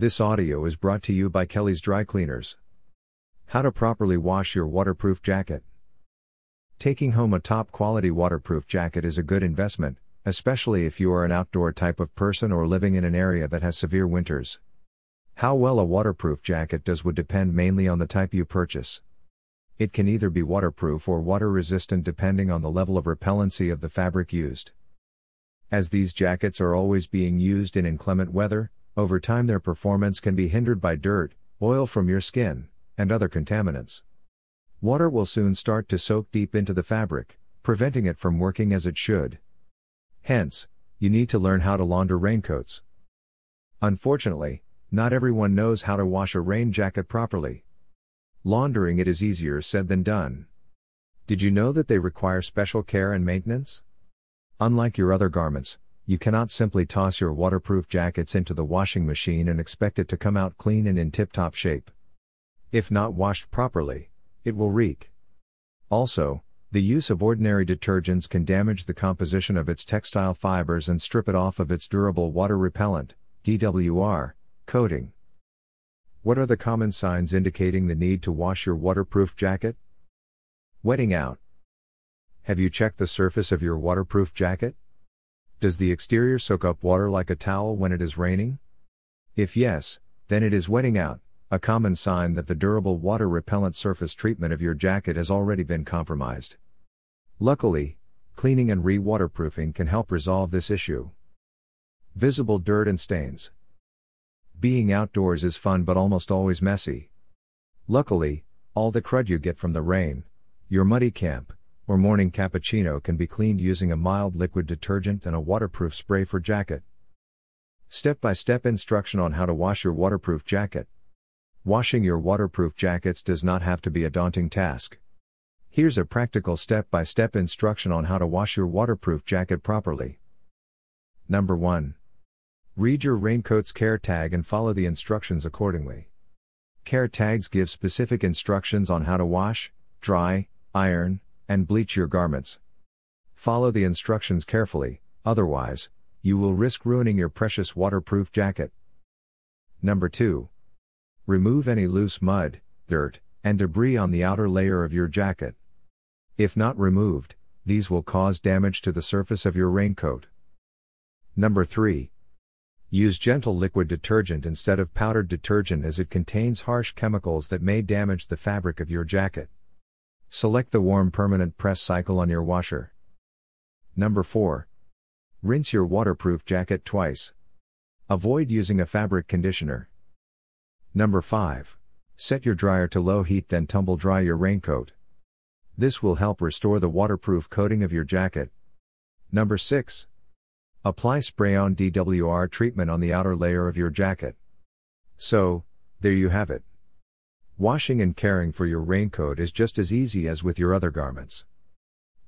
This audio is brought to you by Kelly's Dry Cleaners. How to properly wash your waterproof jacket. Taking home a top quality waterproof jacket is a good investment, especially if you are an outdoor type of person or living in an area that has severe winters. How well a waterproof jacket does would depend mainly on the type you purchase. It can either be waterproof or water resistant depending on the level of repellency of the fabric used. As these jackets are always being used in inclement weather, over time their performance can be hindered by dirt, oil from your skin, and other contaminants. Water will soon start to soak deep into the fabric, preventing it from working as it should. Hence, you need to learn how to launder raincoats. Unfortunately, not everyone knows how to wash a rain jacket properly. Laundering it is easier said than done. Did you know that they require special care and maintenance? Unlike your other garments, you cannot simply toss your waterproof jackets into the washing machine and expect it to come out clean and in tip top shape. If not washed properly, it will reek. Also, the use of ordinary detergents can damage the composition of its textile fibers and strip it off of its durable water repellent, DWR, coating. What are the common signs indicating the need to wash your waterproof jacket? Wetting out. Have you checked the surface of your waterproof jacket? Does the exterior soak up water like a towel when it is raining? If yes, then it is wetting out, a common sign that the durable water repellent surface treatment of your jacket has already been compromised. Luckily, cleaning and re waterproofing can help resolve this issue. Visible dirt and stains. Being outdoors is fun but almost always messy. Luckily, all the crud you get from the rain, your muddy camp, or morning cappuccino can be cleaned using a mild liquid detergent and a waterproof spray for jacket. Step by step instruction on how to wash your waterproof jacket. Washing your waterproof jackets does not have to be a daunting task. Here's a practical step by step instruction on how to wash your waterproof jacket properly. Number 1. Read your raincoat's care tag and follow the instructions accordingly. Care tags give specific instructions on how to wash, dry, iron, and bleach your garments. Follow the instructions carefully, otherwise, you will risk ruining your precious waterproof jacket. Number 2. Remove any loose mud, dirt, and debris on the outer layer of your jacket. If not removed, these will cause damage to the surface of your raincoat. Number 3. Use gentle liquid detergent instead of powdered detergent as it contains harsh chemicals that may damage the fabric of your jacket. Select the warm permanent press cycle on your washer. Number 4. Rinse your waterproof jacket twice. Avoid using a fabric conditioner. Number 5. Set your dryer to low heat then tumble dry your raincoat. This will help restore the waterproof coating of your jacket. Number 6. Apply spray on DWR treatment on the outer layer of your jacket. So, there you have it. Washing and caring for your raincoat is just as easy as with your other garments.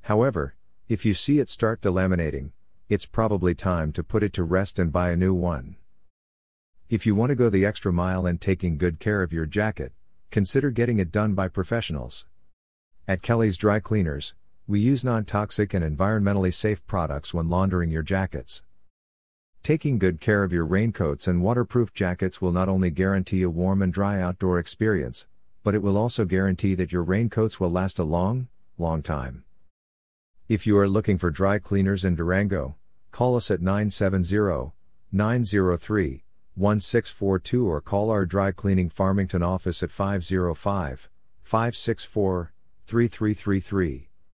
However, if you see it start delaminating, it's probably time to put it to rest and buy a new one. If you want to go the extra mile in taking good care of your jacket, consider getting it done by professionals. At Kelly's Dry Cleaners, we use non toxic and environmentally safe products when laundering your jackets. Taking good care of your raincoats and waterproof jackets will not only guarantee a warm and dry outdoor experience, but it will also guarantee that your raincoats will last a long, long time. If you are looking for dry cleaners in Durango, call us at 970 903 1642 or call our dry cleaning Farmington office at 505 564 3333.